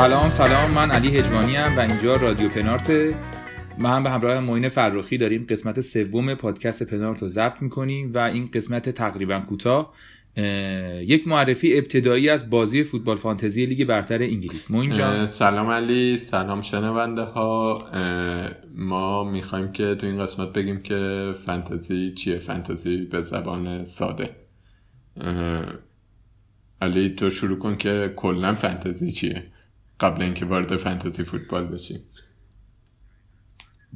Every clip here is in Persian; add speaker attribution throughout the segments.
Speaker 1: سلام سلام. من علی هجوانی ام و اینجا رادیو پنارت. من به همراه معین فرخی داریم قسمت سوم پادکست پنارت رو ضبط می‌کنیم و این قسمت تقریبا کوتاه یک معرفی ابتدایی از بازی فوتبال فانتزی لیگ برتر انگلیس.
Speaker 2: موین جان. سلام علی سلام شنونده ها. ما می‌خوایم که تو این قسمت بگیم که فانتزی چیه؟ فانتزی به زبان ساده. علی تو شروع کن که کلا فانتزی چیه؟ قبل اینکه وارد فانتزی فوتبال بشیم.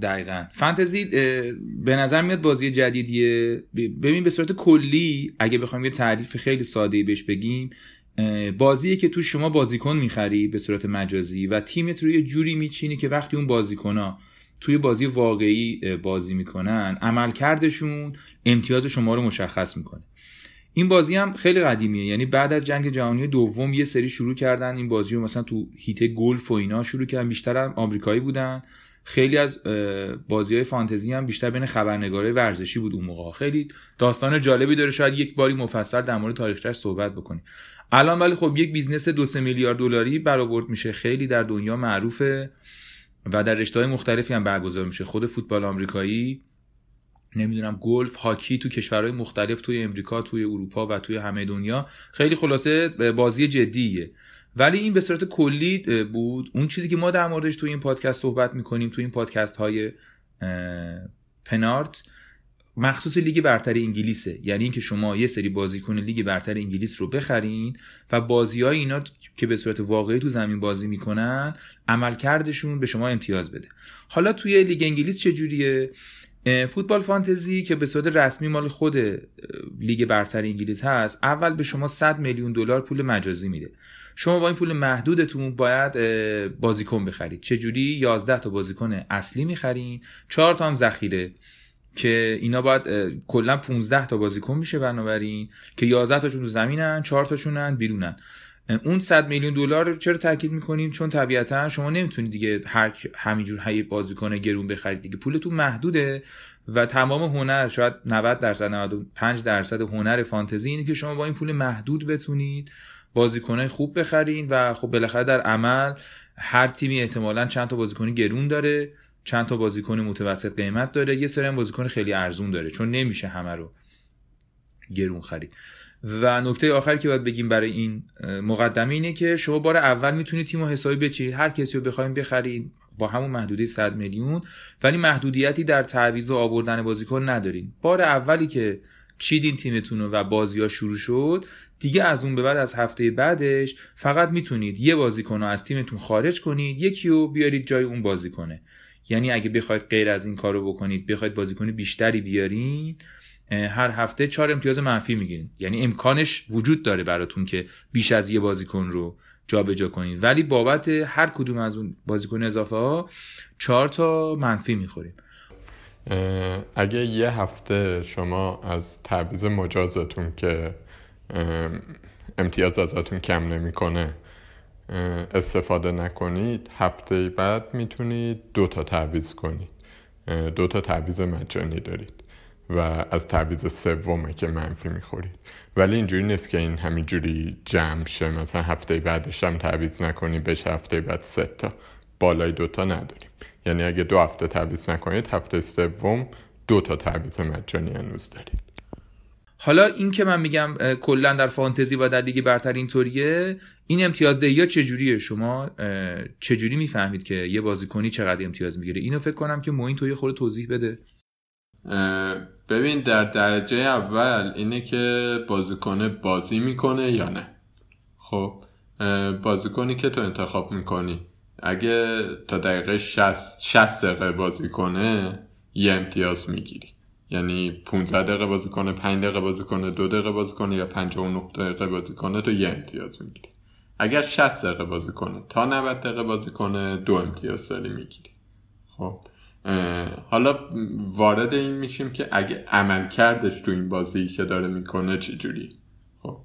Speaker 1: دقیقا. فانتزی به نظر میاد بازی جدیدیه. ببین به صورت کلی اگه بخوایم یه تعریف خیلی ساده بهش بگیم بازیه که تو شما بازیکن می‌خری به صورت مجازی و تیمت رو یه جوری میچینی که وقتی اون بازیکن توی بازی واقعی بازی می‌کنن عملکردشون امتیاز شما رو مشخص می‌کنه. این بازی هم خیلی قدیمیه. یعنی بعد از جنگ جهانی دوم یه سری شروع کردن. این بازی رو مثلا تو هیته گلف و اینا شروع کردن. بیشتر هم آمریکایی بودن. خیلی از بازی های فانتزی هم بیشتر بین خبرنگاره ورزشی بود اون موقع. خیلی داستان جالبی داره. شاید یک باری مفصل در مورد تاریخش صحبت بکنیم. الان ولی خب یک business دو سه میلیارد دلاری برآورد میشه. خیلی در دنیا معروفه و در رشته های مختلفی هم برگزار میشه. خود فوتبال آمریکایی نمی‌دونم گلف هاکی تو کشورهای مختلف توی امریکا توی اروپا و توی همه دنیا. خیلی خلاصه بازی جدیه. ولی این به صورت کلی بود. اون چیزی که ما در موردش توی این پادکست صحبت می‌کنیم توی این پادکست های پنارت مخصوص لیگ برتر انگلیسه. یعنی اینکه شما یه سری بازیکن لیگ برتر انگلیس رو بخرین و بازی های اینا که به صورت واقعی تو زمین بازی می‌کنن عملکردشون به شما امتیاز بده. حالا توی لیگ انگلیس چجوریه؟ فوتبال فانتزی که به صورت رسمی مال خود لیگ برتر انگلیس هست اول به شما 100 میلیون دلار پول مجازی میده. شما با این پول محدودتون باید بازیکن بخرید. چه جوری 11 تا بازیکن اصلی می‌خرین 4 تا هم ذخیره که اینا باید کلا 15 تا بازیکن میشه بنابراین که 11 تاشون تو زمینن 4 تاشونن بیرونن. اون 100 میلیون دلار رو چرا تاکید می‌کنیم چون طبیعتا شما نمی‌تونید دیگه هر همینجور هی بازیکن گرون بخرید دیگه. پولتون محدوده و تمام هنر شاید 90 درصد 95 درصد هنر فانتزی اینه که شما با این پول محدود بتونید بازیکنای خوب بخرین و خب بالاخره در عمل هر تیمی احتمالا چند تا بازیکن گرون داره چند تا بازیکن متوسط قیمت داره یه سری بازیکن خیلی ارزون داره چون نمیشه همه رو گرون خرید. و نکته آخری که باید بگیم برای این مقدمه اینه که شما بار اول می‌تونید تیم و حسابی بچینید. هر کسی رو بخوایم بخرید با همون محدوده 100 میلیون ولی محدودیتی در تعویض و آوردن بازیکن ندارین. بار اولی که چیدین تیمتون و بازی ها شروع شد دیگه از اون به بعد از هفته بعدش فقط می‌تونید یه بازیکن رو از تیمتون خارج کنید یکی رو بیارید جای اون بازیکنه. یعنی اگه بخواید غیر از این کارو بکنید بخواید بازیکن بیشتری بیارین هر هفته چهار امتیاز منفی می‌گیرین. یعنی امکانش وجود داره براتون که بیش از یه بازیکن رو جابجا جا کنید ولی بابت هر کدوم از اون بازیکن اضافه ها چهار تا منفی می‌خوریم.
Speaker 2: اگه یه هفته شما از تعویض مجازتون که امتیاز ازتون کم نمی‌کنه استفاده نکنید هفته بعد می‌تونید دو تا تعویض کنید. دو تا تعویض مجانی دارید. و از تعویض سومه که منفی می‌خورید ولی اینجوری نیست که این همینجوری جمع شه. مثلا هفته بعدش هم تعویض نکنید بشه هفته بعد سه تا. بالای دوتا نداریم. یعنی اگه دو هفته تعویض نکنید هفته سوم دو تا تعویض مجانی هنوز دارید.
Speaker 1: حالا این که من میگم کلا در فانتزی و در لیگ برتر اینطوریه این امتیاز ها چجوریه شما؟ چجوری می‌فهمید که یه بازیکنی چقدر امتیاز می‌گیره؟ اینو فکر کنم که موین توی خود توضیح بده.
Speaker 2: ببین در درجه اول اینه که بازیکن بازی می‌کنه یا نه. خب بازیکنی که تو انتخاب می‌کنی اگه تا دقیقه 60 60 دقیقه بازی کنه یه امتیاز می‌گیری. یعنی 15 دقیقه بازی کنه 5 دقیقه بازی کنه 2 دقیقه بازی کنه یا 59 دقیقه بازی کنه تو یه امتیاز می‌گیری. اگر 60 دقیقه بازی کنه تا 90 دقیقه بازی کنه دو امتیاز داری می‌گیری. خب حالا وارد این میشیم که اگه عمل کردش تو این بازی که داره می‌کنه چجوری؟ خب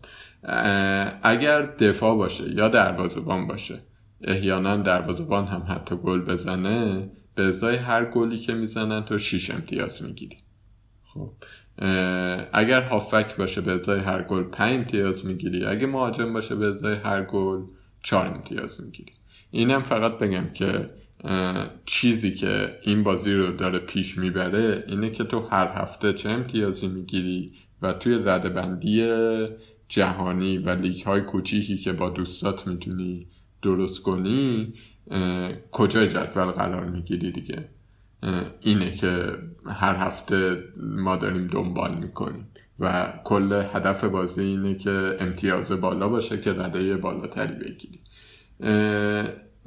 Speaker 2: اگر دفاع باشه یا دروازه‌بان باشه احیانا دروازه‌بان هم حتی گل بزنه به ازای هر گلی که می‌زنن تو 6 امتیاز می‌گیری. خب اگر هافک باشه به ازای هر گل 5 امتیاز می‌گیری. اگه مهاجم باشه به ازای هر گل 4 امتیاز می‌گیری. اینم فقط بگم که چیزی که این بازی رو داره پیش می‌بره اینه که تو هر هفته چه امتیازی می‌گیری و توی ردبندی جهانی و لیگ های کوچیکی که با دوستات می‌تونی درست کنی کجای جدول قرار می‌گیری دیگه؟ اینه که هر هفته ما داریم دنبال می‌کنیم و کل هدف بازی اینه که امتیاز بالا باشه که رده بالاتری بگیری.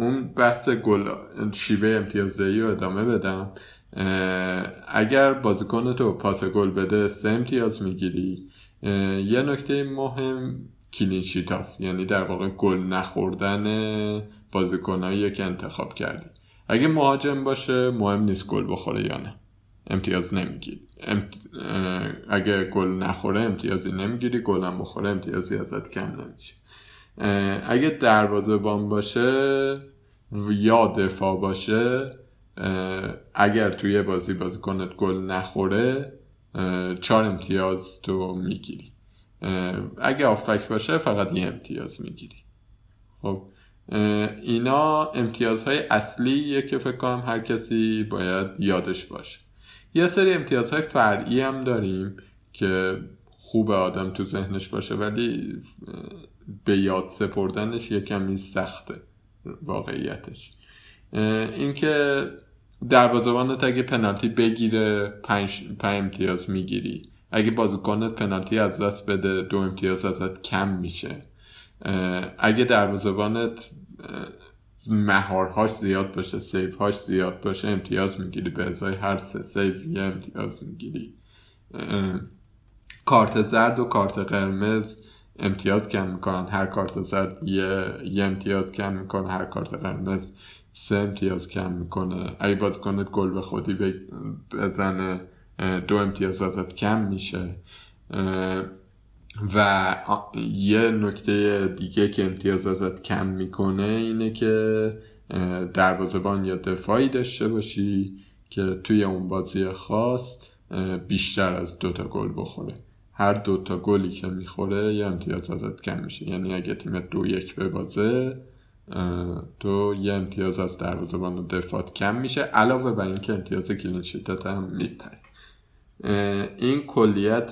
Speaker 2: اون بحث گل شیوه امتیازدهی رو ادامه بدم. اگر بازیکن تو پاس گل بده سه امتیاز می‌گیری. یه نکته مهم کلینشیت هست یعنی در واقع گل نخوردن بازیکنایی که انتخاب کردی. اگه مهاجم باشه مهم نیست گل بخوره یا نه. امتیاز نمی‌گیری. اگه گل نخوره امتیازی نمی‌گیری. گلم بخوره امتیازی ازت کم نمیشه. اگه دروازه بان باشه یا دفاع باشه اگر توی بازی بازی کنت گل نخوره چهار امتیاز تو می‌گیری. اگه آفک باشه فقط یه امتیاز می‌گیری. خب اینا امتیازهای اصلیه که فکر کنم هر کسی باید یادش باشه. یه سری امتیازهای فرعی هم داریم که خوب آدم تو ذهنش باشه ولی به یاد سپردنش یه کمی سخته. واقعیتش. اینکه دروازه‌بانت اگه پنالتی بگیره پنج, پنج امتیاز می‌گیری. اگه بازیکنت پنالتی از دست بده دو امتیاز ازت کم میشه. اگه دروازه‌بانت مهارهاش زیاد باشه سیفهاش زیاد باشه امتیاز می‌گیری. به ازای هر سه سیف یه امتیاز می‌گیری. کارت زرد و کارت قرمز امتیاز کم می‌کنن. هر کارت زرد یه, یه امتیاز کم می‌کنه هر کارت قرمز سه امتیاز کم می‌کنه. اگه کنه گل به خودی بزنه دو امتیاز ازت کم میشه. و یه نکته دیگه که امتیاز ازت کم می‌کنه اینه که دروازبان یا دفاعی داشته باشی که توی اون بازی خاص بیشتر از دوتا گل بخوره. هر دوتا گلی که می‌خوره یه امتیاز ازت کم میشه. یعنی اگه تیمت دو یک بازه تو یه امتیاز از دروازبان و دفاعت کم میشه علاوه بر اینکه امتیاز کلینشیتت هم میپره این کلیت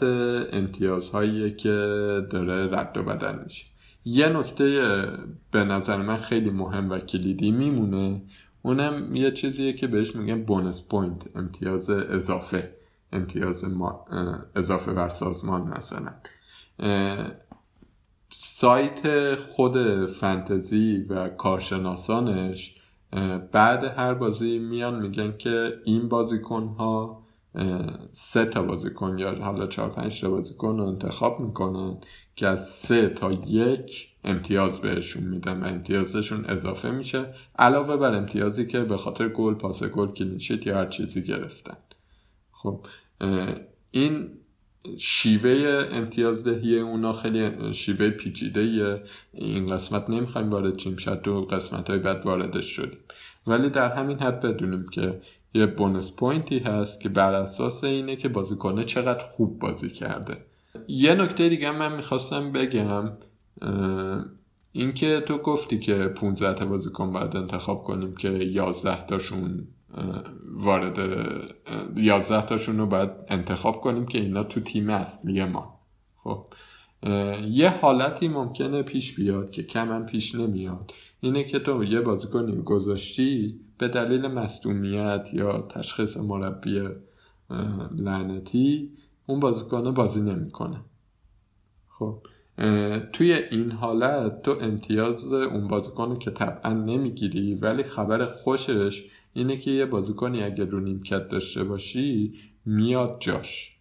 Speaker 2: امتیازهایی که داره رد و بدل میشه. یه نکته به نظر من خیلی مهم و کلیدی میمونه اونم یه چیزیه که بهش میگن bonus point امتیاز اضافه. امتیاز اضافه بر سازمان مثلا سایت خود فنتزی و کارشناسانش بعد هر بازی میان میگن که این بازیکن ها سه تا بازیکن یا حالا چهار پنج تا بازیکن رو انتخاب می‌کنن که از سه تا یک امتیاز بهشون میدن و امتیازشون اضافه میشه علاوه بر امتیازی که به خاطر گل پاس گل clean sheet یا هر چیزی گرفتن. خب این شیوه امتیازدهی اونا خیلی شیوه پیچیده این قسمت نمی‌خوایم وارد چیم شد تو قسمت های بعد واردش شدیم. ولی در همین حد بدونیم که یه بونس پوینتی هست که بر اساس اینه که بازیکنه چقدر خوب بازی کرده. یه نکته دیگه من می‌خواستم بگم اینکه تو گفتی که 15 تا بازیکن باید انتخاب کنیم که 11 تاشون وارد 11 تاشون رو باید انتخاب کنیم که اینا تو تیم اصلی ما. خب یه حالتی ممکنه پیش بیاد که کم پیش نمیاد. اینه که تو یه بازیکنی گذاشتی به دلیل مصدومیت یا تشخیص مربی لعنتی اون بازیکن بازی نمی‌کنه. خب توی این حالت تو امتیاز اون بازیکن که طبعا نمی‌گیری ولی خبر خوشش اینه که یه بازیکنی اگه رو نیمکت داشته باشی میاد جاش.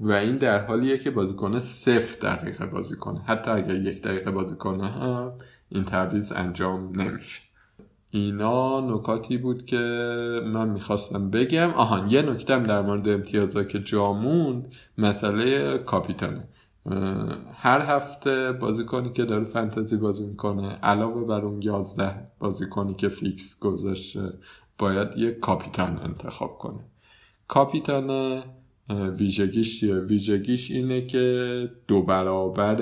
Speaker 2: و این در حالیه که بازیکن صفر دقیقه بازی کنه حتی اگر یک دقیقه بازی کنه هم این تعویض انجام نمیشه. اینا نکاتی بود که من می‌خواستم بگم. آهان یه نکتم در مورد امتیازا که جامون مسئله کاپیتانه. هر هفته بازیکنی که داره فنتزی بازی می‌کنه علاوه بر اون 11 بازیکنی که فیکس گذاشته باید یه کاپیتان انتخاب کنه. کاپیتان ویژگیش چیه؟ ویژگیش اینه که دو برابر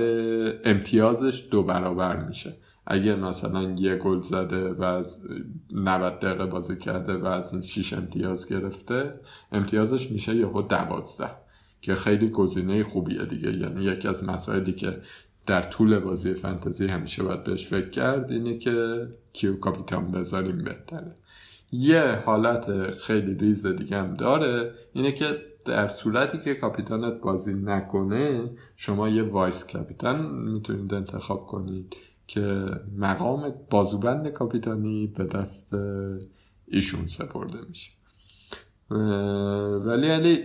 Speaker 2: امتیازش دو برابر میشه. اگر مثلا یه گل زده و از 90 دقیقه بازی کرده و از این 6 امتیاز گرفته امتیازش میشه یهو 12 که خیلی گزینه خوبیه دیگه. یعنی یکی از مسائلی که در طول بازی فانتزی همیشه باید بهش فکر کرد اینه که کیو کاپیتان بذاریم بهتره. یه حالت خیلی ریز دیگه هم داره اینه که در صورتی که کاپیتانت بازی نکنه شما یه vice کاپیتان می‌تونید انتخاب کنید که مقام بازوبند کاپیتانی به دست ایشون سپرده میشه. ولی علی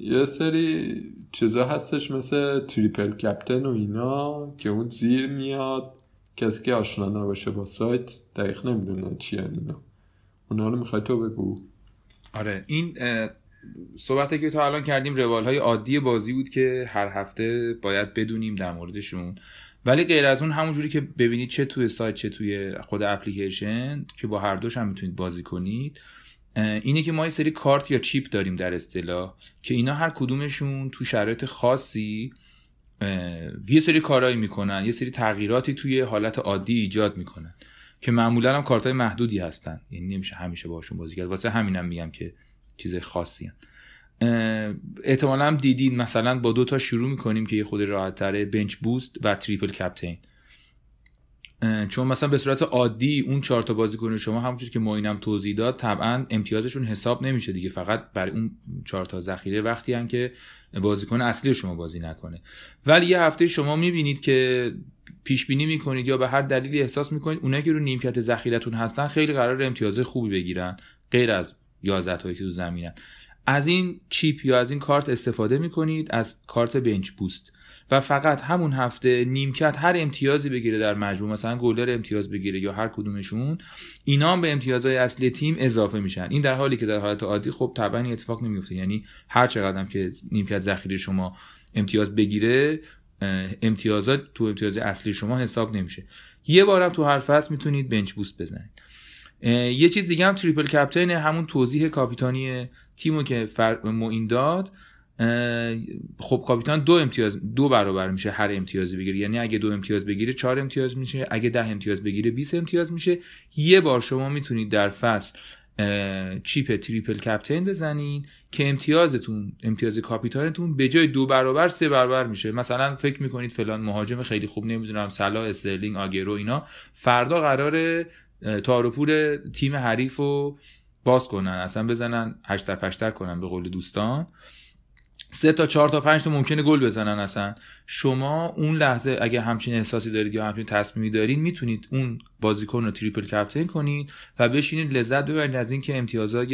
Speaker 2: یه سری چیزا هستش مثل triple captain و اینا که اون زیر میاد. کسی که آشنا نباشه با سایت دقیق نمی‌دونه چی اینا. اونا رو می‌خوای تو بگو.
Speaker 1: آره این صحبتی که تا الان کردیم روال های عادی بازی بود که هر هفته باید بدونیم در موردشون. ولی غیر از اون همونجوری که ببینید چه توی سایت چه توی خود اپلیکیشن که با هر دوش هم می‌تونید بازی کنید. اینه که ما یه سری کارت یا چیپ داریم در اصطلاح که اینا هر کدومشون تو شرایط خاصی یه سری کارایی می‌کنن یه سری تغییراتی توی حالت عادی ایجاد می‌کنن که معمولا هم کارت های محدودی هستن. یعنی نمیشه همیشه باشون بازی کرد. واسه همینم میگم که چیز خاصی هن. احتمالا هم دیدین مثلا با دو تا شروع می‌کنیم که یه خود راحت تره بنچ بوست و تریپل کپتین چون مثلا به صورت عادی اون چهار تا بازیکن شما همونجوری که موینم توضیح داد طبعا امتیازشون حساب نمیشه دیگه. فقط برای اون چهار تا ذخیره وقتی هم که بازیکن اصلی شما بازی نکنه. ولی یه هفته شما می‌بینید که پیش بینی می‌کنید یا به هر دلیلی احساس می‌کنید اونایی که رو نیمکت ذخیرتون هستن خیلی قرار امتیاز خوبی بگیرن غیر از 11 تایی که تو زمینن. از این چیپ یا از این کارت استفاده می‌کنید؟ از کارت بنچ بوست. و فقط همون هفته نیمکت هر امتیازی بگیره در مجموع مثلا گلر امتیاز بگیره یا هر کدومشون اینا هم به امتیازهای اصلی تیم اضافه میشن. این در حالی که در حالت عادی خب طبعا اتفاق نمیفته یعنی هر چقدر که نیمکت ذخیره شما امتیاز بگیره امتیازات تو امتیاز اصلی شما حساب نمیشه. یه بارم تو هر فصل می‌تونید بنچ بوست بزنید. یه چیز دیگه هم تریپل کپتین همون توضیح کاپیتانی تیمو که فر... موین داد. خب کاپیتان دو امتیاز دو برابر میشه هر امتیازی بگیره یعنی اگه دو امتیاز بگیره چهار امتیاز میشه اگه ده امتیاز بگیره 20 امتیاز میشه. یه بار شما می‌تونید در فصل chip triple captain بزنین که امتیازتون امتیاز کاپیتانتون به جای دو برابر سه برابر میشه. مثلا فکر می‌کنید فلان مهاجم خیلی خوب نمی‌دونم صلاح استرلینگ آگوئرو اینا. فردا قراره تاروپود تیم حریف رو باز کنن اصلا بزنن هشتر پشتر کنن به قول دوستان. سه تا چهار تا پنج تا ممکنه گل بزنن اصلا. شما اون لحظه اگه همچین احساسی دارید یا همچین تصمیمی دارید می‌تونید اون بازیکن رو triple captain کنید و بشینید لذت ببرید از اینکه امتیازات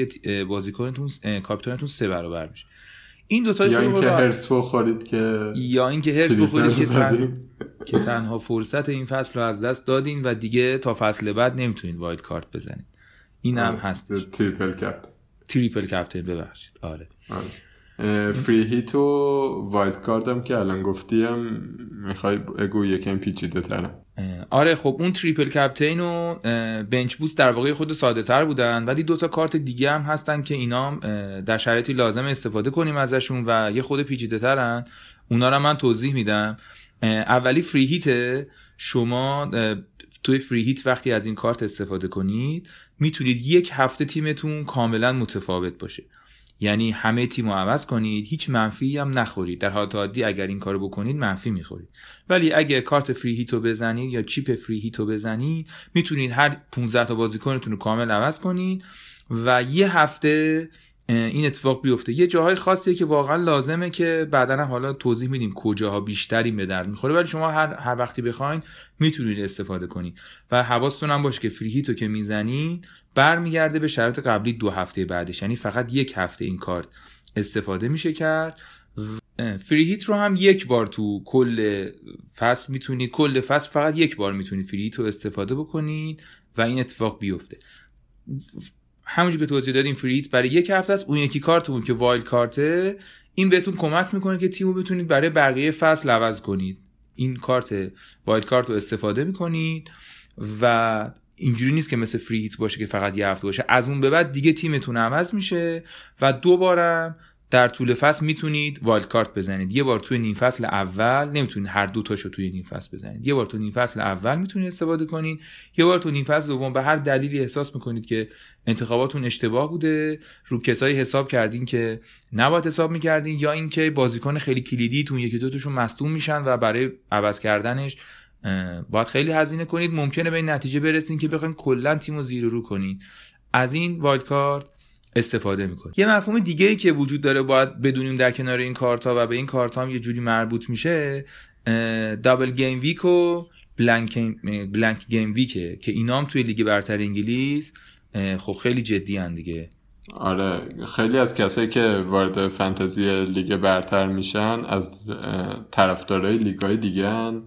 Speaker 1: بازیکنتون کاپیتانتون سه برابر میشه. این دو تا
Speaker 2: یا اینکه حرص بخورید که
Speaker 1: یا اینکه حرص بخورید که تن... که تنها فرصت این فصل رو از دست دادین و دیگه تا فصل بعد نمی‌تونید wild card بزنید. این هم هست
Speaker 2: triple captain
Speaker 1: triple captain ببخشید. آره,
Speaker 2: آره. free hit و wild card م که الان گفتیم می‌خوای بگو یکم پیچیده ترم.
Speaker 1: آره خب اون تریپل کپتین و بنچ بوست در واقع خود ساده تر بودن ولی دوتا کارت دیگه هم هستن که اینا در شرایطی لازم استفاده کنیم ازشون و یه خود پیچیده ترن. اونا رو من توضیح میدم. اولی فری هیت شما توی فری هیت وقتی از این کارت استفاده کنید می‌تونید یک هفته تیمتون کاملا متفاوت باشه. یعنی همه تیم رو عوض کنید هیچ منفی هم نخورید. در حالت عادی اگر این کارو بکنید منفی می‌خورید. ولی اگر کارت فری هیتو بزنید یا چیپ فری هیتو بزنید می‌تونید هر 15 تا بازیکنتون رو کامل عوض کنید و یه هفته این اتفاق بیفته. یه جاهای خاصیه که واقعا لازمه که بعدا حالا توضیح میدیم کجاها بیشتری به درد می‌خوره. ولی شما هر, هر وقتی بخواین می‌تونید استفاده کنید. و حواستون هم باشه که فری هیتو که می‌زنید برمیگرده به شرط قبلی دو هفته بعدش. یعنی فقط یک هفته این کارت استفاده میشه کرد. free hit رو هم یک بار تو کل فصل می‌تونید کل فصل فقط یک بار می‌تونید free hit رو استفاده بکنید و این اتفاق بیفته. همونجور که توضیح دادیم free hit برای یک هفته است. اون یکی کارتون که wild card ه این بهتون کمک می‌کنه که تیمو بتونید برای بقیه فصل عوض کنید. این کارت wild card رو استفاده می‌کنید و اینجوری نیست که مثل free hit باشه که فقط یه هفته باشه. از اون به بعد دیگه تیمتون عوض میشه و دوبارم در طول فصل می‌تونید وایلد کارت بزنید. یه بار توی نیم فصل اول نمی‌تونید هر دو تاشو توی نیم فصل بزنید. یه بار تو نیم فصل اول می‌تونید استفاده کنید. یه بار تو نیم فصل دوم به هر دلیلی احساس می‌کنید که انتخاباتون اشتباه بوده رو کسایی حساب کردین که نباید حساب می‌کردین یا اینکه بازیکن خیلی کلیدی تون یکی دوتاشون مصدوم میشن و برای عوض کردنش باید خیلی هزینه کنید. ممکنه به این نتیجه برسین که بخواین کلا تیم رو زیر رو کنید. از این wildcard استفاده می‌کنید. یه مفهوم دیگه ای که وجود داره باید بدونیم در کنار این کارت و به این کارت هم یه جوری مربوط میشه double gameweek و blank, blank gameweek ه که اینا هم توی لیگ برتر انگلیس خب خیلی جدی هن دیگه.
Speaker 2: آره خیلی از کسایی که وارد فانتزی لیگ برتر میشن از طرفدارای لیگای دیگه هن.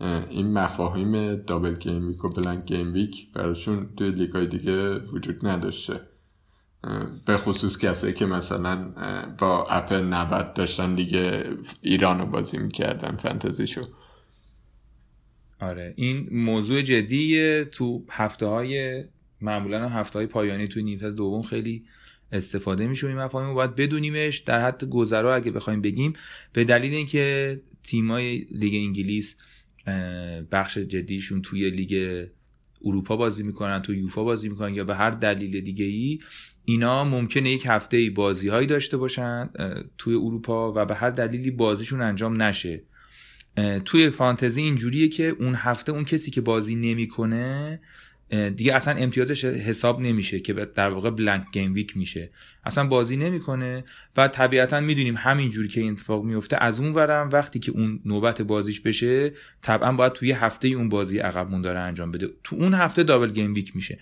Speaker 2: این مفاهیم double gameweek و blank gameweek براشون توی لیگای دیگه وجود نداشته. به خصوص کسایی که مثلا با اپ 90 داشتن دیگه ایرانو بازی می‌کردن فانتزیشو.
Speaker 1: آره این موضوع جدیه تو هفته های معمولا هفته های پایانی توی نیمه دوم خیلی استفاده میشه این مفاهیم باید بدونیمش در حد گذرا اگه بخوایم بگیم به دلیل اینکه تیمای لیگ انگلیس بخش جدیشون توی لیگ اروپا بازی می‌کنن تو یوفا بازی می‌کنن یا به هر دلیل دیگه ای اینا ممکنه یک هفته ای بازی هایی داشته باشن توی اروپا و به هر دلیلی بازیشون انجام نشه. توی فانتزی اینجوریه که اون هفته اون کسی که بازی نمی‌کنه دیگه اصلا امتیازش حساب نمیشه که در واقع بلنک گیم ویک میشه. اصلا بازی نمی‌کنه و طبیعتا می‌دونیم همینجوری که این اتفاق میفته از اون ورم وقتی که اون نوبت بازیش بشه طبعا باید توی هفته اون بازی عقب داره انجام بده. تو اون هفته دابل گیم ویک میشه.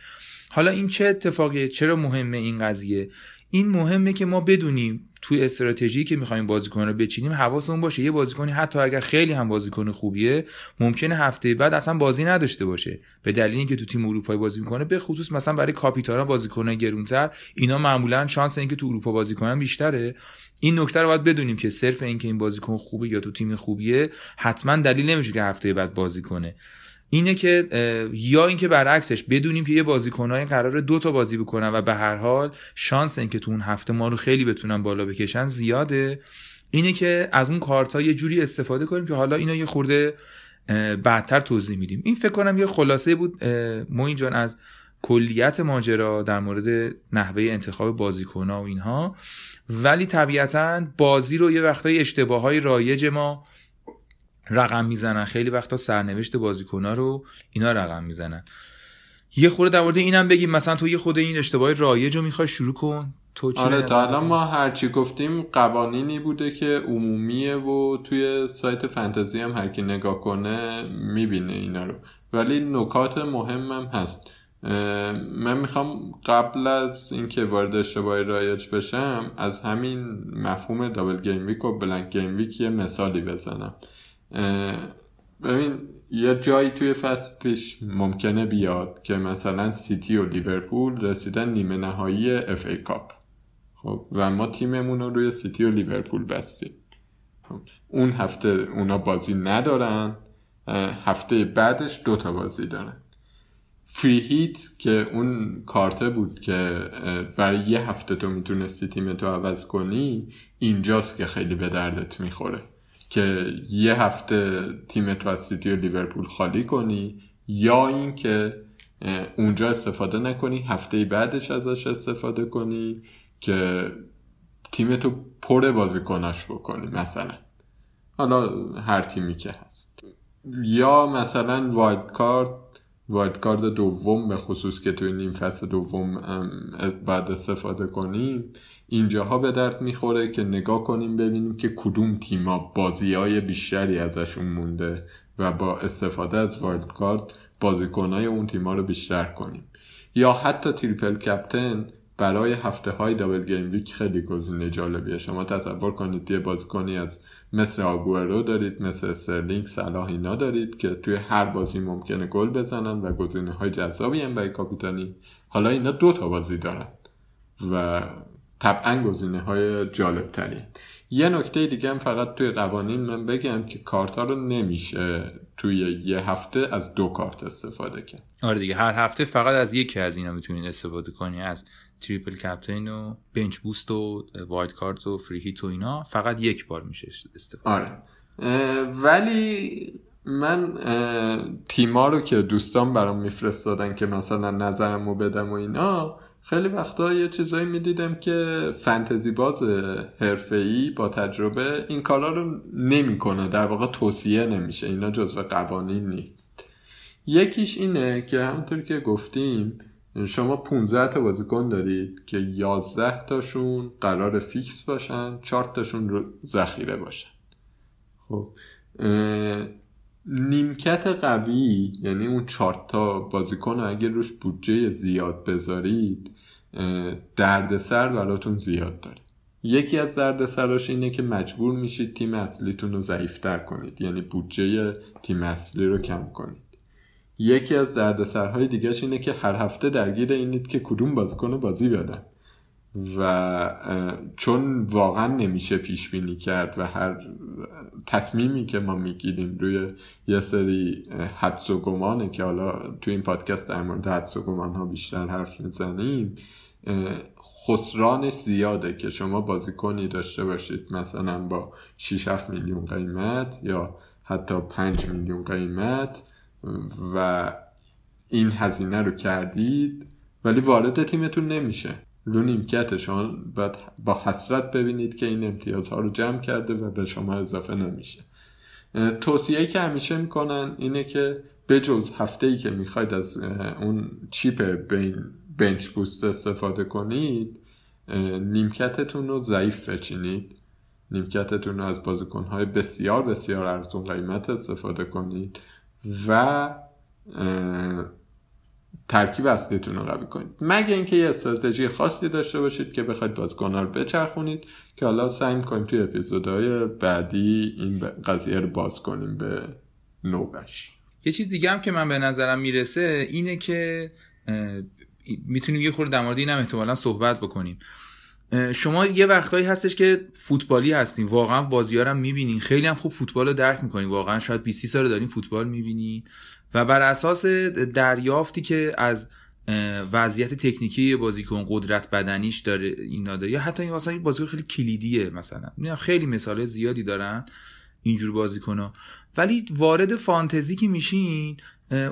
Speaker 1: حالا این چه اتفاقیه؟ چرا مهمه این قضیه؟ این مهمه که ما بدونیم توی استراتژی که می‌خوایم بازیکن رو بچینیم حواسمون باشه. یه بازیکنی حتی اگر خیلی هم بازیکن خوبیه ممکنه هفته بعد اصلا بازی نداشته باشه. به دلیل اینکه تو تیم اروپایی بازی می‌کنه به خصوص مثلا برای کاپیتانا بازیکن گرونتر اینا معمولا شانس اینکه تو اروپا بازی کنن بیشتره. این نکته رو باید بدونیم که صرف اینکه این بازیکن خوبه یا تو تیم خوبیه حتما دلیل نمیشه که هفته بعد بازی کنه. اینه که یا اینکه برعکسش بدونیم که یه بازیکنای قرار دو تا بازی بکنن و به هر حال شانس اینکه تو اون هفته ما رو خیلی بتونن بالا بکشن زیاده. اینه که از اون کارت یه جوری استفاده کنیم که حالا اینا یه خورده بعدتر توضیح میدیم. این فکر کنم یه خلاصه بود موین جان از کلیت ماجرا در مورد نحوه انتخاب بازیکن و اینها. ولی طبیعتا بازی رو یه وقتای اشتباه های رایج ما رقم می‌زنن. خیلی وقتا سرنوشت بازیکنها رو اینا رقم می‌زنن. یه خورده در مورد اینم بگیم. مثلا تو یه خورده این اشتباه رایج رو می‌خوای شروع کن. تو
Speaker 2: چی آره تا الان ما هرچی گفتیم قوانینی بوده که عمومیه و توی سایت فانتزی هم هر کی نگاه کنه می‌بینه اینا رو. ولی نکات مهمم هست. من می‌خوام قبل از اینکه وارد اشتباه رایج بشم از همین مفهوم double gameweek و blank gameweek یه مثالی بزنم. ببین یه جایی توی فصل پیش ممکنه بیاد که مثلا سیتی و لیورپول رسیدن نیمه نهایی FA Cup. خب و ما تیممون رو روی سیتی و لیورپول بستیم. خب، اون هفته اونا بازی ندارن هفته بعدش دوتا بازی دارن. free hit که اون کارته بود که برای یه هفته تو می‌تونستی تیم تو عوض کنی اینجاست که خیلی به دردت می‌خوره. که یه هفته تیم تو از سیتی و لیورپول خالی کنی یا اینکه اونجا استفاده نکنی هفته بعدش ازش استفاده کنی که تیم تو پر بازیکناش بکنی مثلا. حالا هر تیمی که هست. یا مثلا wildcard wildcard دوم به خصوص که توی نیم فصل دوم باید استفاده کنیم اینجاها به درد می‌خوره که نگاه کنیم ببینیم که کدوم تیما بازی های بیشتری ازشون مونده و با استفاده از wildcard بازیکنهای اون تیما رو بیشتر کنیم. یا حتی triple captain برای هفته های double gameweek خیلی گزینه جالبیه. شما تصور کنید یه بازیکنی از مثل آگورو دارید مثل استرلینگ صلاح اینا دارید که توی هر بازی ممکنه گل بزنن و گزینه های جذابی هم برای کاپیتانی. حالا اینا دو تا بازی دارن و طبعا گزینه های جالب تری یه نکته دیگه هم فقط توی قوانین من بگم که کارت ها رو نمیشه توی یه هفته از دو کارت استفاده کرد.
Speaker 1: آره دیگه هر هفته فقط از یکی از اینا می‌تونید استفاده کنی از تریپل کپتین و بنچ بوست و وایت کارت و فری هیت و اینا فقط یک بار میشه استفاده.
Speaker 2: آره. ولی من تیما رو که دوستان برام میفرستادن که مثلا نظرمو بدم و اینا خیلی وقتا یه چیزایی می‌دیدم که فنتزی باز ای با تجربه این کارا رو نمی‌کنه. در واقع توصیه نمیشه. اینا جزو قوانین نیست. یکیش اینه که همونطور که گفتیم شما 15 تا بازیکن دارید که 11 تاشون قرار فیکس باشن 4 تاشون رو ذخیره باشن. خب نیمکت قوی یعنی اون 4 تا بازیکن اگه روش بودجه زیاد بذارید دردسر براتون زیاد داره. یکی از دردسراش اینه که مجبور میشید تیم اصلیتون رو ضعیفتر کنید یعنی بودجه تیم اصلی رو کم کنید. یکی از دردسرهای دیگهش اینه که هر هفته درگیر اینید که کدوم بازیکن بازی بدن. و چون واقعا نمیشه پیش بینی کرد و هر تصمیمی که ما می‌گیریم روی یه سری حدس و گمانه که حالا تو این پادکست در مورد حدس و گمان ها بیشتر حرف می‌زنیم خسرانش زیاده که شما بازیکنی داشته باشید مثلا با 6 7 میلیون قیمت یا حتی 5 میلیون قیمت و این هزینه رو کردید ولی وارد تیمتون نمیشه. رو نیمکت شما باید با حسرت ببینید که این امتیازها رو جمع کرده و به شما اضافه نمیشه. توصیه که همیشه می‌کنن اینه که بجز هفته ای که می‌خواید از اون چیپ بین بنچ بوست استفاده کنید نیمکتتون رو ضعیف بچینید. نیمکتتون رو از بازیکنهای بسیار بسیار ارزون قیمت استفاده کنید و ترکیب اصلیتون رو قوی کنید. مگه اینکه یه استراتژی خاصی داشته باشید که بخواید بازیکن‌ها رو بچرخونید که حالا سعی کنیم توی اپیزودهای بعدی این قضیه رو باز کنیم به نوبش.
Speaker 1: یه چیز دیگه هم که من به نظرم می‌رسه اینه که می‌تونیم یه خورده در مورد احتمالا صحبت بکنیم. شما یه وقتهایی هستش که فوتبالی هستین. واقعا بازیارم می‌بینین. خیلی هم خوب فوتبال رو درک می‌کنین. واقعا شاید 20 سال دارین فوتبال می‌بینین. و بر اساس دریافتی که از وضعیت تکنیکی بازیکن قدرت بدنیش داره اینا داره یا حتی این واسه بازیکن خیلی کلیدیه مثلا. خیلی مثال زیادی دارن. اینجور بازیکن ولی وارد فانتزی که میشین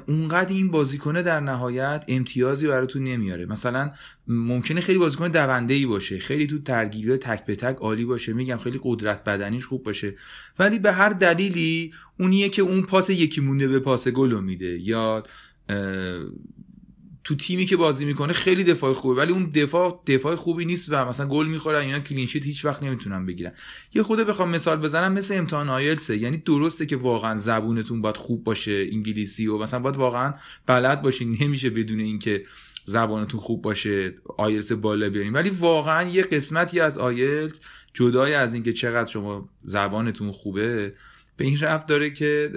Speaker 1: اونقدر این بازیکنه در نهایت امتیازی براتون نمیاره. مثلا ممکنه خیلی بازیکن دونده ای باشه خیلی تو ترگیری تک به تک عالی باشه میگم خیلی قدرت بدنیش خوب باشه ولی به هر دلیلی اونیه که اون پاس یکی مونده به پاس گل میده. یا تو تیمی که بازی می‌کنه خیلی دفاع خوبه ولی اون دفاع دفاع خوبی نیست و مثلا گل می‌خورن اینا clean sheet هیچ وقت نمی‌تونن بگیرن. یه خورده بخوام مثال بزنم مثل امتحان آیلتسه یعنی درسته که واقعا زبونتون باید خوب باشه انگلیسی و مثلا باید واقعا بلد باشین نمیشه بدون اینکه زبانتون خوب باشه آیلتس بالا بیارین. ولی واقعا یه قسمتی از آیلتس جدای از اینکه چقدر شما زبانتون خوبه به این ربط داره که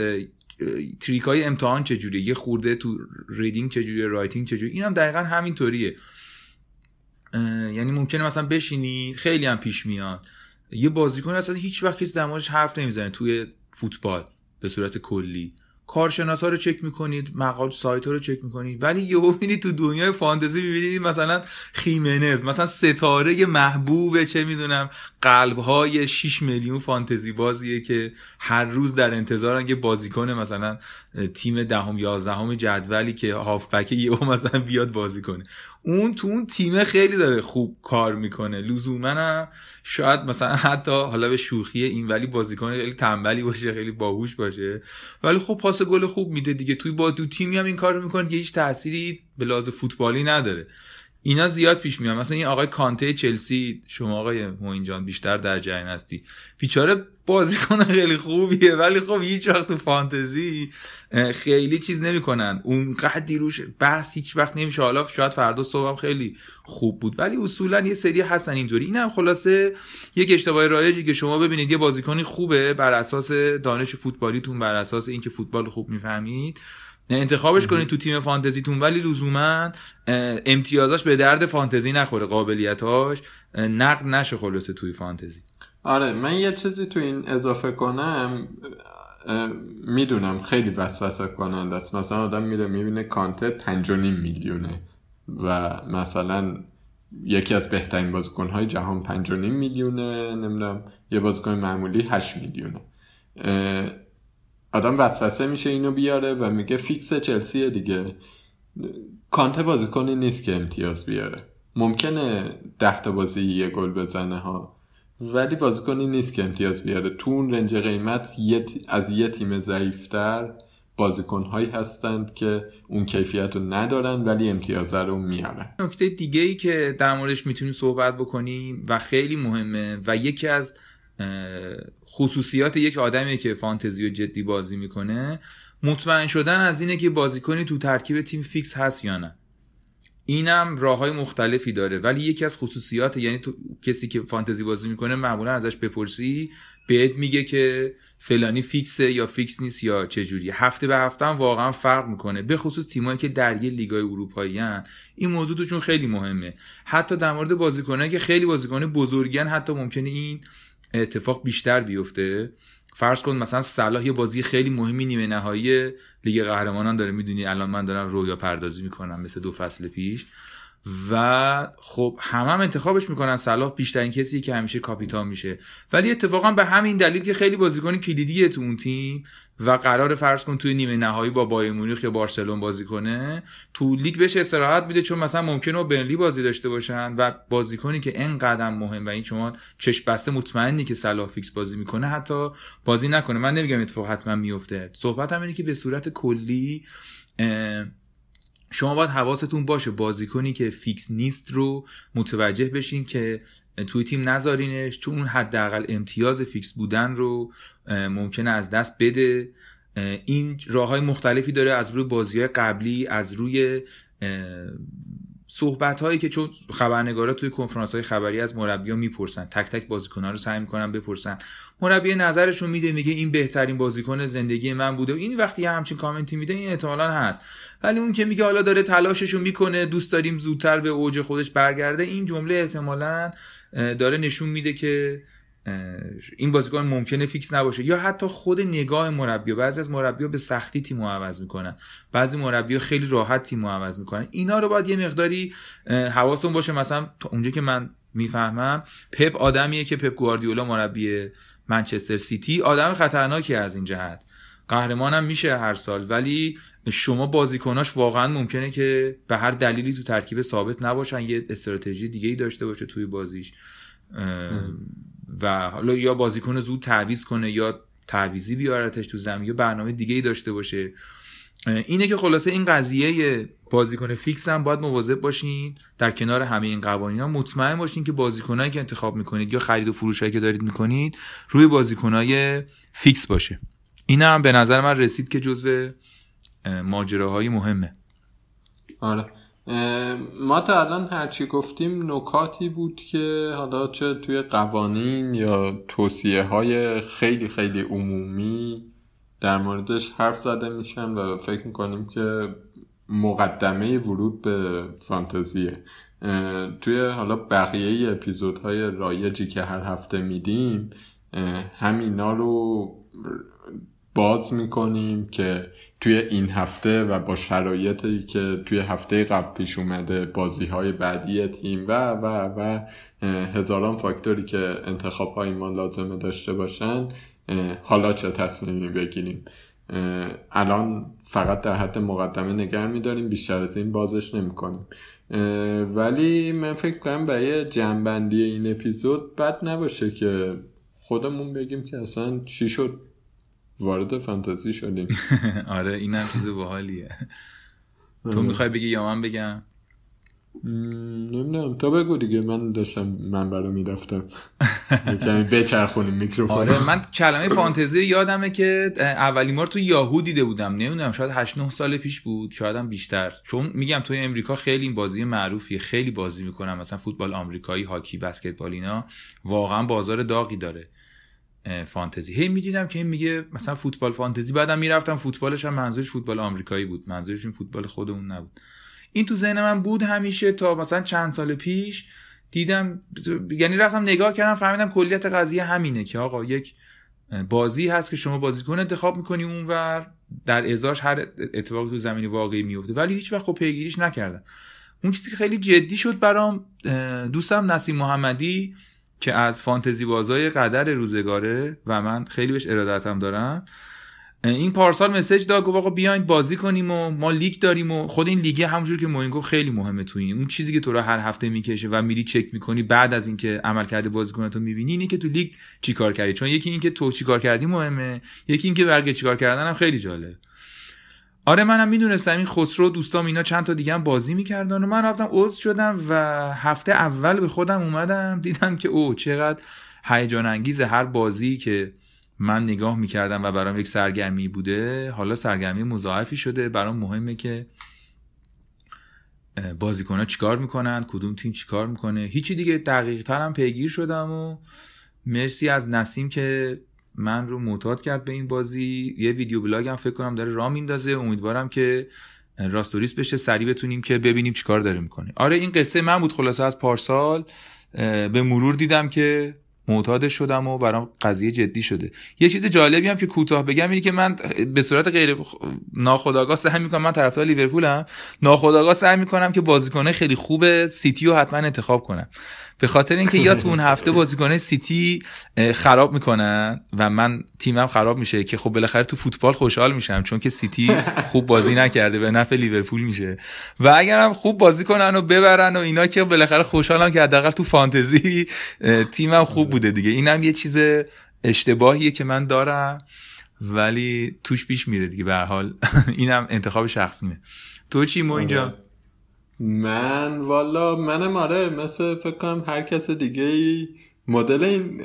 Speaker 1: trick های امتحان چجوریه؟ یه خورده تو reading چجوریه؟ writing چجوریه؟ این هم دقیقا همینطوریه. یعنی ممکنه مثلا بشینی خیلی هم پیش میاد. یه بازیکن اصلا هیچ وقت کسی در حرف نمی‌زنه توی فوتبال به صورت کلی. کارشناس ها رو چک می‌کنید مقاله سایت ها رو چک می‌کنید. ولی یه ببینید تو دنیای فانتزی می‌بینید مثلا خیمنز مثلا ستاره محبوب چه می‌دونم قلب های 6 میلیون فانتزی بازیه که هر روز در انتظارن یه بازیکن مثلا تیم دهم یازدهم جدولی که هافبک یهو مثلا بیاد بازی کنه. اون تو اون تیم خیلی داره خوب کار می‌کنه. لزوما شاید مثلا حتی حالا به شوخی این ولی بازیکن خیلی تنبلی باشه خیلی باهوش باشه. ولی خب پاس گل خوب میده دیگه. توی با دو تیمی هم این کار می‌کنه که هیچ تأثیری به لحاظ فوتبالی نداره. اینا زیاد پیش میاد مثلا این آقای کانته چلسی شما آقای موین بیشتر در جریان هستی. بیچاره بازیکن خیلی خوبیه ولی خب هیچ وقت تو فانتزی خیلی چیز نمی‌کنن. اون قدی روش بحث هیچ وقت نمیشه. حالا شاید فردا صبحم خیلی خوب بود ولی اصولا یه سری هستن اینطوری. اینم خلاصه یک اشتباه رایجی که شما ببینید یه بازیکنی خوبه بر اساس دانش فوتبالیتون بر اساس اینکه فوتبال خوب می‌فهمید. انتخابش کنید تو تیم فانتزیتون ولی لزوما امتیازاش به درد فانتزی نخوره قابلیتاش نقد نشه خلاصه توی فانتزی.
Speaker 2: آره من یه چیزی تو این اضافه کنم می‌دونم خیلی وسوسه کننده است. مثلا آدم میره می‌بینه کانته پنج میلیونه و مثلا یکی از بهترین بازیکنهای جهان پنج میلیونه نمی‌دونم یه بازیکن معمولی هشت میلیونه. آدم وسوسه میشه اینو بیاره و میگه فیکس چلسیه دیگه. کانته بازیکنی نیست که امتیاز بیاره. ممکنه ده تا بازی یه گل بزنه ها. ولی بازیکنی نیست که امتیاز بیاره. تو اون رنج قیمت از یه تیم ضعیفتر بازیکن هایی هستند که اون کیفیت رو ندارن ولی امتیاز رو میارن.
Speaker 1: نکته دیگه ای که در موردش می‌تونیم صحبت بکنیم و خیلی مهمه و یکی از خصوصیات یک آدمی که فانتزی و جدی بازی می‌کنه مطمئن شدن از اینه که بازیکنی تو ترکیب تیم فیکس هست یا نه. اینم راه های مختلفی داره ولی یکی از خصوصیات یعنی تو کسی که فانتزی بازی می‌کنه معمولا ازش بپرسی بهت میگه که فلانی فیکسه یا فیکس نیست یا چجوری هفته به هفته هم واقعا فرق می‌کنه به خصوص تیمایی که در یه لیگای اروپایی هن. این موضوع چون خیلی مهمه. حتی در مورد بازیکنایی که خیلی بازیکن بزرگن حتی ممکنه این اتفاق بیشتر بیفته. فرض کن مثلا صلاح یه بازی خیلی مهمی نیمه نهایی لیگ قهرمانان داره. می‌دونی الان من دارم رویا پردازی می‌کنم مثل دو فصل پیش. و خب همه هم انتخابش می‌کنن. صلاح بیشترین کسی که همیشه کاپیتان میشه. ولی اتفاقا به همین دلیل که خیلی بازیکن کلیدیه تو اون تیم و قرار فرض کن توی نیمه نهایی با بایرن مونیخ یا بارسلون بازی کنه تو لیگ بهش استراحت میده چون مثلا ممکنه با برنلی بازی داشته باشن و بازیکنی که این قدر مهم و این شما چشم بسته مطمئنی که صلاح فیکس بازی می‌کنه حتی بازی نکنه. من نمیگم اتفاق حتما میفته صحبت هم اینه که به صورت کلی شما باید حواستون باشه بازیکنی که فیکس نیست رو متوجه بشین که توی تیم نذارینش چون اون حداقل امتیاز فیکس بودن رو ممکنه از دست بده. این راه های مختلفی داره از روی بازی های قبلی از روی صحبت هایی که چون خبرنگارا توی کنفرانس های خبری از مربی ها می‌پرسن تک تک بازیکن ها رو سعی می‌کنن بپرسن. مربی نظرشون میده میگه این بهترین بازیکن زندگی من بوده. این وقتی همچین کامنتی میده این احتمالا هست. ولی اون که میگه حالا داره تلاششو می‌کنه دوست داریم زودتر به اوج خودش برگرده این جمله احتمالا داره نشون میده که این بازیکن ممکنه فیکس نباشه. یا حتی خود نگاه مربی بعضی از مربی به سختی تیم عوض می‌کنن. بعضی مربی خیلی راحت تیم عوض می‌کنن. اینا رو باید یه مقداری حواسون باشه. مثلا اونجا که من می‌فهمم پپ آدمیه که پپ گواردیولا مربی منچستر سیتی. آدم خطرناکی از این جهت. قهرمانم میشه هر سال ولی شما بازیکناش واقعا ممکنه که به هر دلیلی تو ترکیب ثابت نباشن یه استراتژی دیگه ای داشته باشه توی بازیش. و حالا یا بازیکن زود تعویض کنه یا تعویضی بیارتش تو زمین یا برنامه دیگه ای داشته باشه. اینه که خلاصه این قضیه بازیکن فیکس هم باید مواظب باشین در کنار همه این قوانین ها مطمئن باشین که بازیکنایی که انتخاب می‌کنید یا خرید و فروشایی که دارید می‌کنید روی بازیکنای فیکس باشه. این هم به نظر من رسید که جزو ماجراهای مهمه.
Speaker 2: آره. ما تا الان هرچی گفتیم نکاتی بود که حالا چه توی قوانین یا توصیه های خیلی خیلی عمومی در موردش حرف زده میشن و فکر می‌کنیم که مقدمه ورود به فانتزیه. توی حالا بقیه اپیزودهای رایجی که هر هفته میدیم همینا رو باز می‌کنیم که توی این هفته و با شرایطی که توی هفته قبل پیش اومده بازی های بعدی تیم و و و هزاران فاکتوری که انتخاب های ما لازمه داشته باشن حالا چه تصمیمی بگیریم؟ الان فقط در حد مقدمه نگر میداریم بیشتر از این بازش نمی‌کنیم. ولی من فکر کنم برای جنبندی این اپیزود بد نباشه که خودمون بگیم که اصلا چی شد. وارد فانتزی شدیم.
Speaker 1: آره این هم چیز باحالیه. تو می‌خوای بگی یا من بگم؟
Speaker 2: نمی‌دونم. تو بگو دیگه. من داشتم من برای می‌رفتم کمی بچرخونیم میکروفون
Speaker 1: آره من کلمه فانتزی یادمه که اولی بار تو یاهو دیده بودم. نمی‌دونم شاید 8 9 سال پیش بود. شاید هم بیشتر. چون میگم توی امریکا خیلی این بازی معروفیه. خیلی بازی می‌کنم مثلا فوتبال آمریکایی هاکی بسکتبال اینا. واقعا بازار داغی داره. فانتزی. هی می‌دیدم که این میگه مثلا فوتبال فانتزی. بعدم می‌رفتم فوتبالش هم منظورش فوتبال آمریکایی بود. منظورش این فوتبال خودمون نبود. این تو ذهن من بود همیشه تا مثلا چند سال پیش دیدم یعنی رفتم نگاه کردم فهمیدم کلیت قضیه همینه که آقا یک بازی هست که شما بازیکن انتخاب می‌کنی اونور در ازاش هر اتفاقی تو زمین واقعی میفته ولی هیچ وقت خب پیگیریش نکردم. اون چیزی که خیلی جدی شد برام دوستم نسیم محمدی که از فانتزی بازای قدر روزگاره و من خیلی بهش ارادتم دارم. این پارسال مسج داد گفت آقا بیاین بازی کنیم و ما لیگ داریم و خود این لیگ همونجور که موین گفت خیلی مهمه تو این. اون چیزی که تو رو هر هفته می‌کشه و میری چک می‌کنی بعد از اینکه عملکرد بازیکناتو می‌بینی اینه که تو لیگ چیکار کردی؟ چون یکی اینکه تو چیکار کردی مهمه یکی اینکه بقیه چیکار کردن هم خیلی جالب. آره منم می‌دونستم این خسرو دوستام اینا چند تا دیگه هم بازی می‌کردن و من رفتم عضو شدم و هفته اول به خودم اومدم دیدم که او چقدر هیجان انگیز هر بازی که من نگاه می‌کردم و برام یک سرگرمی بوده. حالا سرگرمی مضاعفی شده. برام مهمه که بازیکن ها چیکار می‌کنن؟ کدوم تیم چیکار می‌کنه؟ هیچی دیگه دقیق ترم پیگیر شدم و مرسی از نسیم که من رو معتاد کرد به این بازی. یه video blog هم فکر کنم داره راه میندازه. امیدوارم که راستوریس بشه. سریع بتونیم که ببینیم چیکار داره می‌کنه. آره این قصه من بود خلاصه از پارسال. به مرور دیدم که معتاد شدم و برام قضیه جدی شده. یه چیز جالبی هم که کوتاه بگم اینه که من به صورت غیر ناخودآگاه سعی می‌کنم من طرفدار لیورپولم. ناخودآگاه سعی می‌کنم که بازیکنه خیلی خوب سیتی رو حتما انتخاب کنم. به خاطر اینکه یا تو اون هفته بازیکن سیتی خراب می‌کنن و من تیمم خراب میشه که خب بالاخره تو فوتبال خوشحال میشم چون که سیتی خوب بازی نکرده به نفع لیورپول میشه. و اگرم خوب بازی کنن و ببرن و اینا که بالاخره خوشحالم که حداقل تو فانتزی تیمم خوب بوده دیگه. اینم یه چیز اشتباهیه که من دارم ولی توش پیش میره دیگه به هر حال. اینم انتخاب شخصیمه. تو چی مو اینجا؟ آره.
Speaker 2: من والا منم آره مثل فکر کنم هر کس دیگه ای مدل این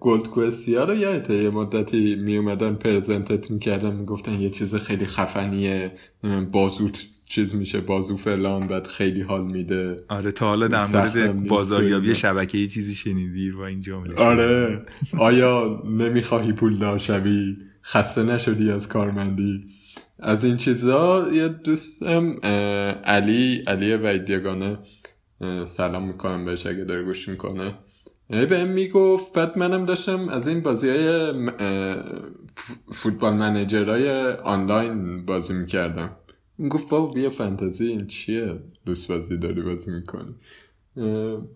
Speaker 2: Gold Quest یا رو یادته. یه مدتی می اومدن present ت می‌کردن می‌گفتن یه چیز خیلی خفنیه بازوت چیز میشه بازو فلان بعد خیلی حال میده.
Speaker 1: آره تا حالا در مورد بازاریابی شبکه ای چیزی شنیدی و این جمله
Speaker 2: آره. آیا نمی‌خواهی پولدار شوی؟ خسته نشدی از کارمندی؟ از این چیزا یه دوستم علی علی ویدیگانه سلام می‌کنم بهش اگه داره گوش می‌کنه. به می‌گفت بعد منم داشتم از این بازی های فوتبال منیجرهای آنلاین بازی می‌کردم. گفت بابا بیا فانتزی این چیه دوست بازی داری بازی می‌کنی؟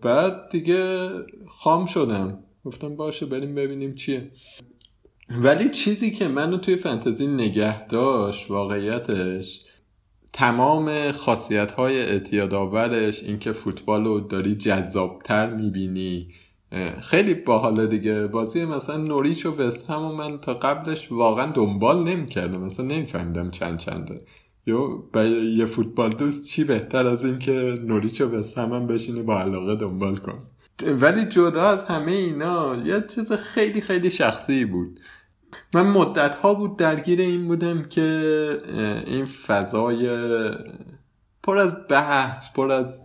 Speaker 2: بعد دیگه خام شدم. گفتم باشه بریم ببینیم چیه. ولی چیزی که منو توی فانتزی نگه داشت واقعیتش تمام خاصیت های اعتیادآورش اینکه فوتبال رو داری جذابتر می‌بینی. خیلی باحاله دیگه. بازی مثلا نوریچ و وست هم من تا قبلش واقعا دنبال نمی‌کردم. مثلا نمیفهمیدم چند چنده. یا یه فوتبال دوست چی بهتر از این که نوریچ و هم, بشینی با علاقه دنبال کن ولی جدا از همه اینا یه چیز خیلی خیلی شخصی بود. من مدت ها بود درگیر این بودم که این فضای پر از بحث پر از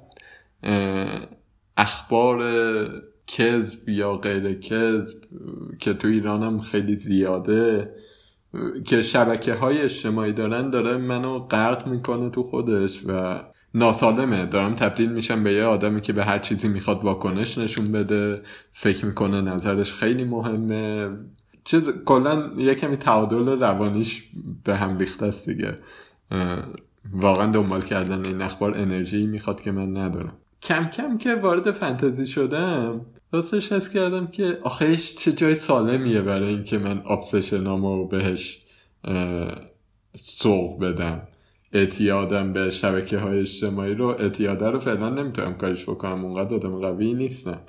Speaker 2: اخبار کذب یا غیر کذب که تو ایران هم خیلی زیاده. که شبکه های اجتماعی دارن داره منو غرق می‌کنه تو خودش و ناسالمه. دارم تبدیل میشم به یه آدمی که به هر چیزی می‌خواد واکنش نشون بده. فکر می‌کنه نظرش خیلی مهمه. چیز کلا یه کمی تعادل روانیش به هم ریخته است دیگه. واقعا دنبال کردن این اخبار انرژی می‌خواد که من ندارم. کم کم که وارد فنتزی شدم راستش حس کردم که آخهش چه جای سالمیه برای اینکه من آبسشنامو بهش سوق بدم. اعتیادم به شبکه های اجتماعی رو اعتیاده رو فعلا نمی‌تونم کارش بکنم اونقدر آدم قوی نیستم.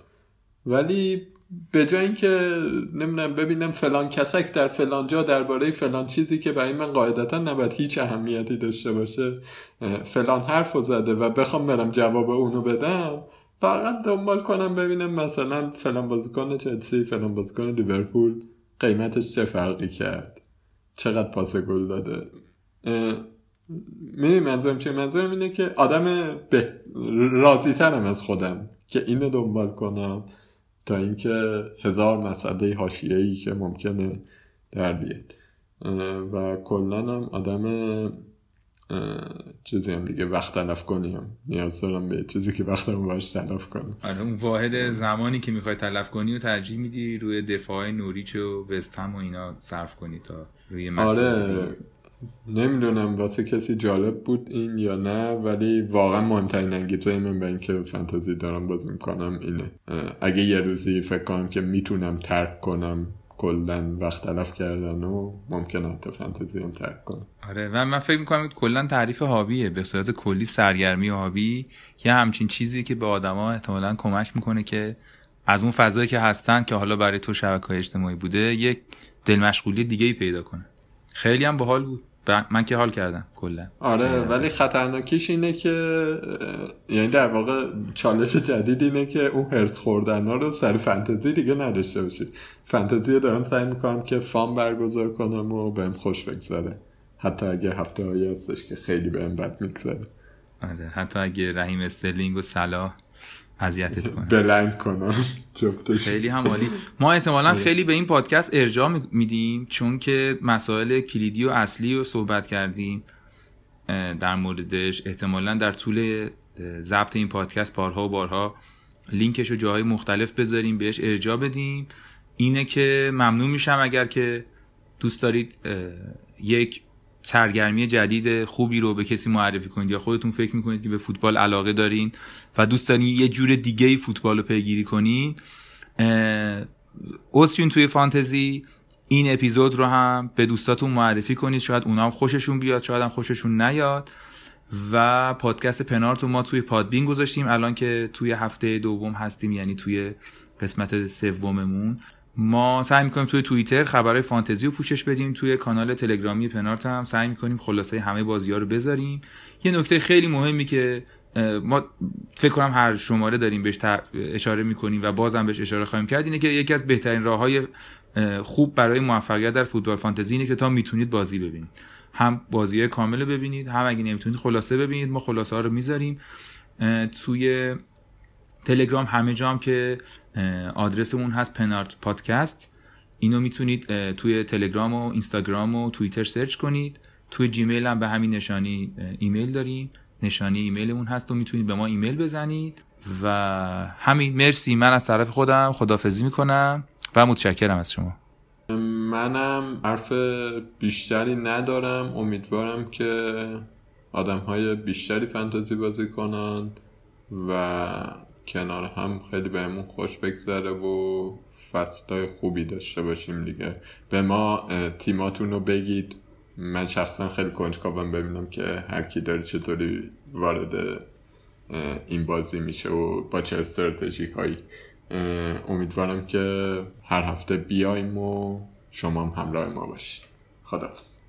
Speaker 2: ولی به جای اینکه نمی‌دونم ببینم فلان کسک در فلان جا درباره فلان چیزی که برای من قاعدتا نباید هیچ اهمیتی داشته باشه فلان حرف زده و بخوام برم جواب اونو بدم فقط دنبال کنم ببینم مثلا فلان بازیکن چلسی فلان بازیکن لیورپول قیمتش چه فرقی کرد؟ چقدر پاس گل داده؟ می منظورم چه منظورم اینه که آدم به راضی ترم از خودم که اینو دنبال کنم تا اینکه هزار مسئله حاشیه‌ای که ممکنه در بیاد. و کلا هم آدم چیزی هم دیگه وقت تلف کنیم. نیاز دارم به چیزی که وقتم باش تلف کنم
Speaker 1: آره اون واحد زمانی که می‌خوای تلف کنی و ترجیح میدی روی دفاع نوریچ و وستهم و اینا صرف کنی تا روی
Speaker 2: آره نمی‌دونم واسه کسی جالب بود این یا نه ولی واقعا مهمترین انگیزه من به اینکه فانتزی دارم بازی می‌کنم اینه. اگه یه روزی فکر کنم که می‌تونم ترک کنم کلا وقت تلف کردن و ممکن حتی فانتزی هم ترک کنم
Speaker 1: آره و من فکر می‌کنم کلا تعریف هابیه به صورت کلی سرگرمی هابی یه همچین چیزی که به آدما احتمالا کمک می‌کنه که از اون فضایی که هستن که حالا برای تو شبکه اجتماعی بوده یک دل مشغولی دیگه ای پیدا کنه. خیلی هم باحال بود. من که حال کردم کلا.
Speaker 2: آره ولی خطرناکیش اینه که یعنی در واقع چالش جدید اینه که اون هرس خوردن ها رو سر فانتزی دیگه نداشته باشید فانتزی رو دارم سعی می‌کنم که فام برگزار کنم و بهم خوش بگذاره حتی اگه هفته هایی هستش که خیلی بهم بد میگذره.
Speaker 1: آره حتی اگه رحیم استرلینگ و صلاح اذیتت کنه.
Speaker 2: بلنگ کنم.
Speaker 1: خیلی هم عالی ما احتمالا آره. خیلی به این پادکست ارجاع میدیم چون که مسائل کلیدی و اصلی رو صحبت کردیم. در موردش. احتمالا در طول ضبط این پادکست بارها و بارها لینکش رو جاهای مختلف بذاریم بهش ارجاع بدیم. اینه که ممنون میشم اگر که دوست دارید یک سرگرمی جدید خوبی رو به کسی معرفی کنید یا خودتون فکر می‌کنید که به فوتبال علاقه دارین و دوست دارین یه جور دیگه فوتبال رو پیگیری کنین اسفین توی فانتزی این اپیزود رو هم به دوستاتون معرفی کنید. شاید اونا هم خوششون بیاد شاید هم خوششون نیاد. و پادکست پنارتو ما توی پادبین گذاشتیم. الان که توی هفته دوم هستیم یعنی توی قسمت سوممون. ما سعی می‌کنیم توی توییتر خبرهای فانتزی رو پوشش بدیم توی کانال تلگرامی پنارت هم سعی می‌کنیم خلاصه همه بازی ها رو بذاریم. یه نکته خیلی مهمی که ما فکر کنم هر شماره داریم بهش اشاره می‌کنیم و بازم بهش اشاره خواهیم کرد اینه که یکی از بهترین راه های خوب برای موفقیت در فوتبال فانتزی اینه که تا می‌تونید بازی ببینید. هم بازی های کامل ببینید هم اگه نمی‌تونید خلاصه ببینید ما خلاصه ها رو می‌ذاریم. توی تلگرام همه جام که آدرسمون هست پنارت پادکست. اینو می‌تونید توی تلگرام و اینستاگرام و توییتر سرچ کنید. توی جیمیل هم به همین نشانی ایمیل داریم. نشانی ایمیلمون هست و می‌تونید به ما ایمیل بزنید. و همین مرسی. من از طرف خودم خدافزی می‌کنم و متشکرم از شما.
Speaker 2: منم حرف بیشتری ندارم. امیدوارم که آدم های بیشتری فانتزی بازی کنن و کنار هم خیلی بهمون خوش بگذره و فصلهای خوبی داشته باشیم دیگه. به ما تیماتون رو بگید. من شخصا خیلی کنجکاوم ببینم که هر کی داره چطوری وارد این بازی میشه و با چه استراتژی هایی. امیدوارم که هر هفته بیایم و شما هم همراه ما باشید خدافز